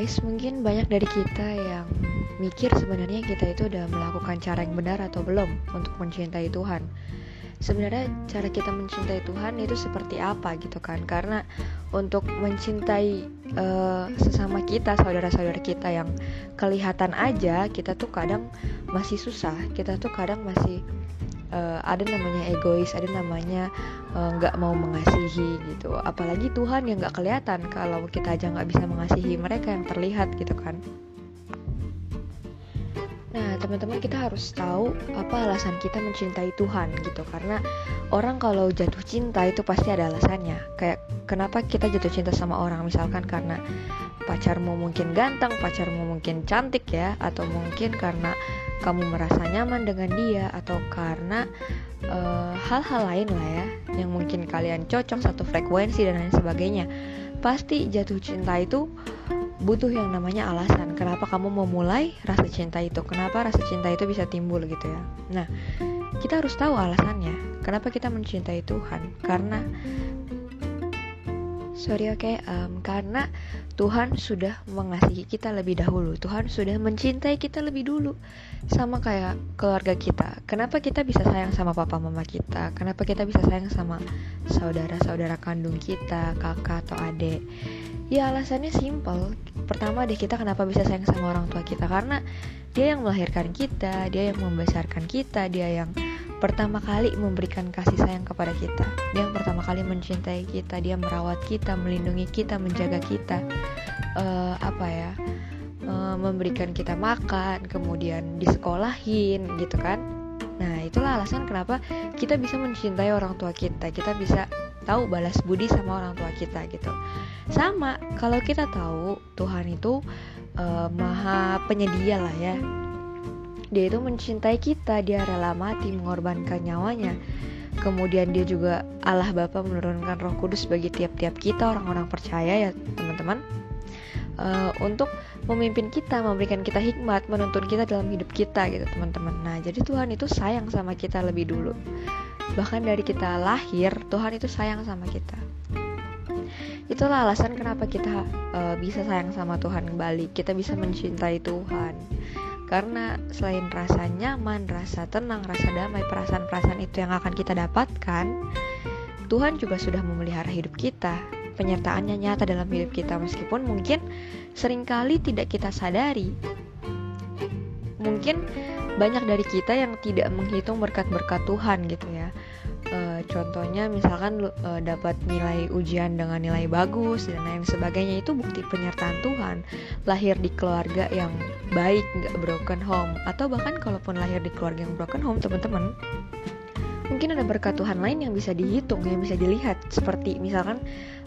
guys, mungkin banyak dari kita yang mikir sebenarnya kita itu udah melakukan cara yang benar atau belum untuk mencintai Tuhan. Sebenarnya cara kita mencintai Tuhan itu seperti apa gitu kan? Karena untuk mencintai uh, sesama kita, saudara-saudara kita yang kelihatan aja, kita tuh kadang masih susah. Kita tuh kadang masih uh, ada namanya egois, ada namanya eh, nggak uh, mau mengasihi gitu. Apalagi Tuhan yang nggak kelihatan kalau kita aja nggak bisa mengasihi mereka yang terlihat gitu kan. Nah, teman-teman kita harus tahu apa alasan kita mencintai Tuhan gitu karena orang kalau jatuh cinta itu pasti ada alasannya. Kayak kenapa kita jatuh cinta sama orang misalkan karena pacarmu mungkin ganteng, pacarmu mungkin cantik ya atau mungkin karena kamu merasa nyaman dengan dia atau karena eh, hal-hal uh, lain lah ya yang mungkin kalian cocok satu frekuensi dan lain sebagainya. Pasti jatuh cinta itu butuh yang namanya alasan. Kenapa kamu memulai rasa cinta itu? Kenapa rasa cinta itu bisa timbul gitu ya? Nah kita harus tahu alasannya. Kenapa kita mencintai Tuhan? Karena sorry oke okay, um, karena Tuhan sudah mengasihi kita lebih dahulu. Tuhan sudah mencintai kita lebih dulu. Sama kayak keluarga kita. Kenapa kita bisa sayang sama papa mama kita? Kenapa kita bisa sayang sama saudara saudara kandung kita kakak atau adik? Ya alasannya simpel pertama deh kita kenapa bisa sayang sama orang tua kita? Karena dia yang melahirkan kita dia yang membesarkan kita dia yang pertama kali memberikan kasih sayang kepada kita. Dia yang pertama kali mencintai kita. Dia merawat kita melindungi kita menjaga kita. Uh, apa ya? Uh, memberikan kita makan kemudian disekolahin gitu kan? Nah itulah alasan kenapa kita bisa mencintai orang tua kita. Kita bisa tahu balas budi sama orang tua kita gitu. Sama kalau kita tahu Tuhan itu uh, maha penyedia lah ya dia itu mencintai kita dia rela mati mengorbankan nyawanya. Kemudian dia juga Allah Bapa menurunkan Roh Kudus bagi tiap-tiap kita orang-orang percaya ya teman-teman. Uh, untuk memimpin kita memberikan kita hikmat menuntun kita dalam hidup kita gitu teman-teman. Nah jadi Tuhan itu sayang sama kita lebih dulu. Bahkan dari kita lahir Tuhan itu sayang sama kita. Itulah alasan kenapa kita uh, bisa sayang sama Tuhan kembali. Kita bisa mencintai Tuhan karena selain rasa nyaman, rasa tenang, rasa damai, perasaan-perasaan itu yang akan kita dapatkan, Tuhan juga sudah memelihara hidup kita. Penyertaannya nyata dalam hidup kita meskipun mungkin sering kali tidak kita sadari. Mungkin banyak dari kita yang tidak menghitung berkat-berkat Tuhan gitu ya uh, contohnya misalkan uh, dapat nilai ujian dengan nilai bagus dan lain sebagainya itu bukti penyertaan Tuhan. Lahir di keluarga yang baik nggak broken home. Atau bahkan kalaupun lahir di keluarga yang broken home teman-teman mungkin ada berkat Tuhan lain yang bisa dihitung yang bisa dilihat. Seperti misalkan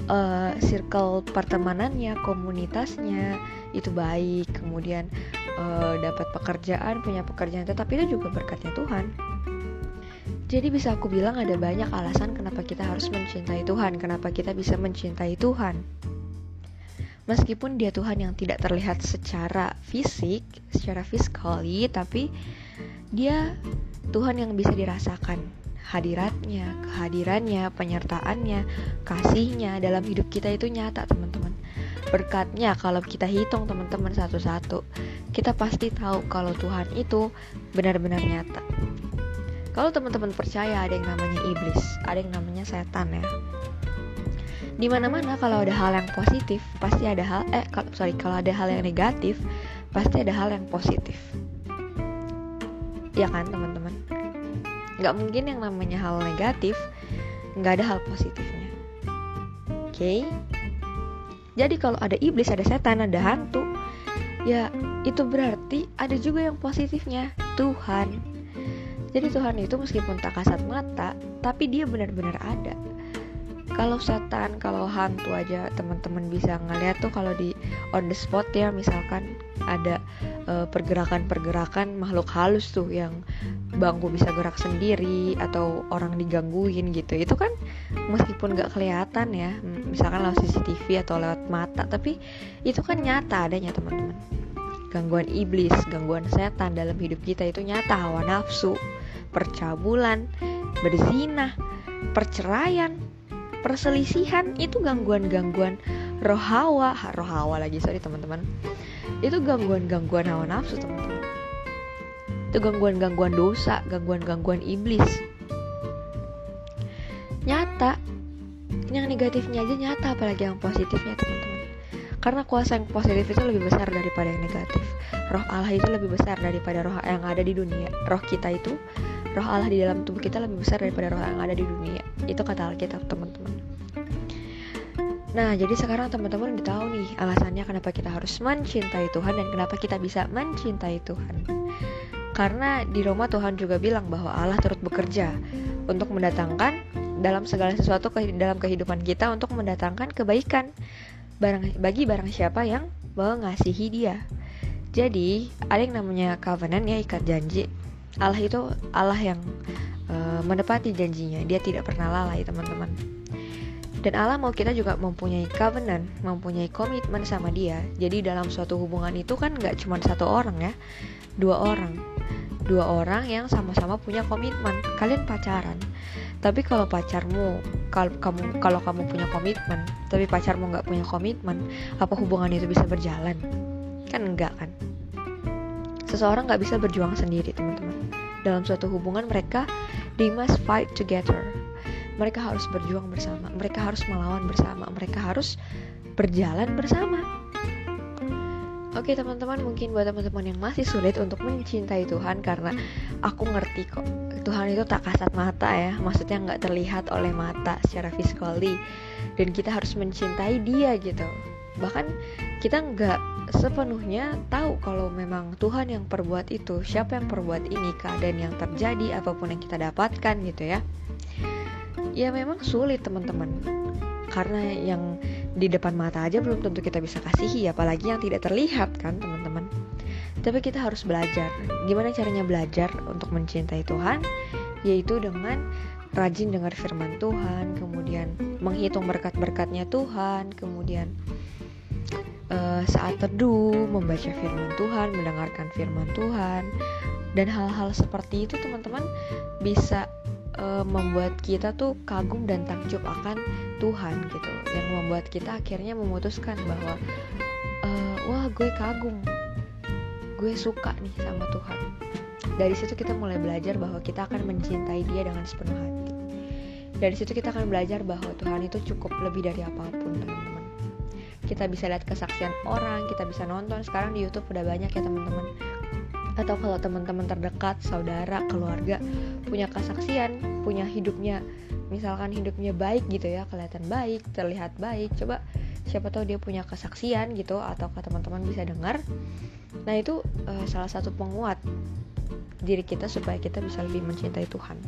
uh, circle pertemanannya komunitasnya itu baik. Kemudian uh, dapat pekerjaan punya pekerjaan tetap itu juga berkatnya Tuhan jadi bisa aku bilang ada banyak alasan kenapa kita harus mencintai Tuhan, kenapa kita bisa mencintai Tuhan. Meskipun dia Tuhan yang tidak terlihat secara fisik, secara fiskali, tapi dia Tuhan yang bisa dirasakan. Hadiratnya, kehadirannya, penyertaannya, kasihnya dalam hidup kita itu nyata teman-teman. Berkatnya kalau kita hitung teman-teman satu-satu, kita pasti tahu kalau Tuhan itu benar-benar nyata. Kalau teman-teman percaya ada yang namanya iblis, ada yang namanya setan ya. Di mana-mana kalau ada hal yang positif, pasti ada hal eh kalau sorry kalau ada hal yang negatif, pasti ada hal yang positif. Ya kan teman-teman? Gak mungkin yang namanya hal negatif nggak ada hal positifnya. Oke? Okay? Jadi kalau ada iblis, ada setan, ada hantu, ya itu berarti ada juga yang positifnya Tuhan jadi Tuhan itu meskipun tak kasat mata, tapi dia benar-benar ada. Kalau setan, kalau hantu aja teman-teman bisa ngeliat tuh kalau di on the spot ya misalkan ada uh, pergerakan-pergerakan makhluk halus tuh yang bangku bisa gerak sendiri atau orang digangguin gitu. Itu kan meskipun gak kelihatan ya, misalkan lewat CCTV atau lewat mata, tapi itu kan nyata adanya teman-teman gangguan iblis, gangguan setan dalam hidup kita itu nyata. Hawa nafsu, percabulan, berzina, perceraian, perselisihan itu gangguan-gangguan roh hawa. Roh hawa lagi sorry teman-teman. Itu gangguan-gangguan hawa nafsu teman-teman. Itu gangguan-gangguan dosa gangguan-gangguan iblis. Nyata. Yang negatifnya aja nyata apalagi yang positifnya teman-teman karena kuasa yang positif itu lebih besar daripada yang negatif. Roh Allah itu lebih besar daripada roh yang ada di dunia. Roh kita itu roh Allah di dalam tubuh kita lebih besar daripada roh yang ada di dunia. Itu kata Alkitab teman-teman. Nah, jadi sekarang teman-teman udah tahu nih alasannya kenapa kita harus mencintai Tuhan dan kenapa kita bisa mencintai Tuhan. Karena di Roma Tuhan juga bilang bahwa Allah turut bekerja untuk mendatangkan dalam segala sesuatu ke dalam kehidupan kita untuk mendatangkan kebaikan barang bagi barang siapa yang mengasihi Dia. Jadi, ada yang namanya covenant ya ikat janji. Allah itu Allah yang uh, menepati janjinya. Dia tidak pernah lalai, teman-teman. Dan Allah mau kita juga mempunyai covenant, mempunyai komitmen sama dia. Jadi dalam suatu hubungan itu kan nggak cuma satu orang ya, dua orang. Dua orang yang sama-sama punya komitmen. Kalian pacaran. Tapi kalau pacarmu, kalau kamu kalau kamu punya komitmen, tapi pacarmu nggak punya komitmen, apa hubungan itu bisa berjalan? Kan enggak kan? Seseorang nggak bisa berjuang sendiri, teman-teman. Dalam suatu hubungan mereka, they must fight together mereka harus berjuang bersama, mereka harus melawan bersama, mereka harus berjalan bersama. Oke teman-teman mungkin buat teman-teman yang masih sulit untuk mencintai Tuhan karena aku ngerti kok Tuhan itu tak kasat mata ya. Maksudnya nggak terlihat oleh mata secara fiskali. Dan kita harus mencintai dia gitu. Bahkan kita nggak sepenuhnya tahu kalau memang Tuhan yang perbuat itu Siapa yang perbuat ini keadaan yang terjadi apa pun yang kita dapatkan gitu ya. Ya memang sulit teman-teman. Karena yang di depan mata aja belum tentu kita bisa kasihi apalagi yang tidak terlihat kan teman-teman. Tapi kita harus belajar. Gimana caranya belajar untuk mencintai Tuhan? Yaitu dengan rajin dengar firman Tuhan kemudian menghitung berkat-berkatnya Tuhan kemudian uh, saat teduh membaca firman Tuhan mendengarkan firman Tuhan. Dan hal-hal seperti itu teman-teman bisa uh, membuat kita tuh kagum dan takjub akan Tuhan gitu. Yang membuat kita akhirnya memutuskan bahwa uh, wah gue kagum. Gue suka nih sama Tuhan. Dari situ kita mulai belajar bahwa kita akan mencintai dia dengan sepenuh hati. Dari situ kita akan belajar bahwa Tuhan itu cukup lebih dari apa pun teman-teman. Kita bisa lihat kesaksian orang kita bisa nonton. Sekarang di YouTube udah banyak ya teman-teman atau kalau teman-teman terdekat, saudara, keluarga punya kesaksian, punya hidupnya misalkan hidupnya baik gitu ya, kelihatan baik, terlihat baik, coba siapa tahu dia punya kesaksian gitu atau ke teman-teman bisa dengar. Nah, itu uh, salah satu penguat diri kita supaya kita bisa lebih mencintai Tuhan.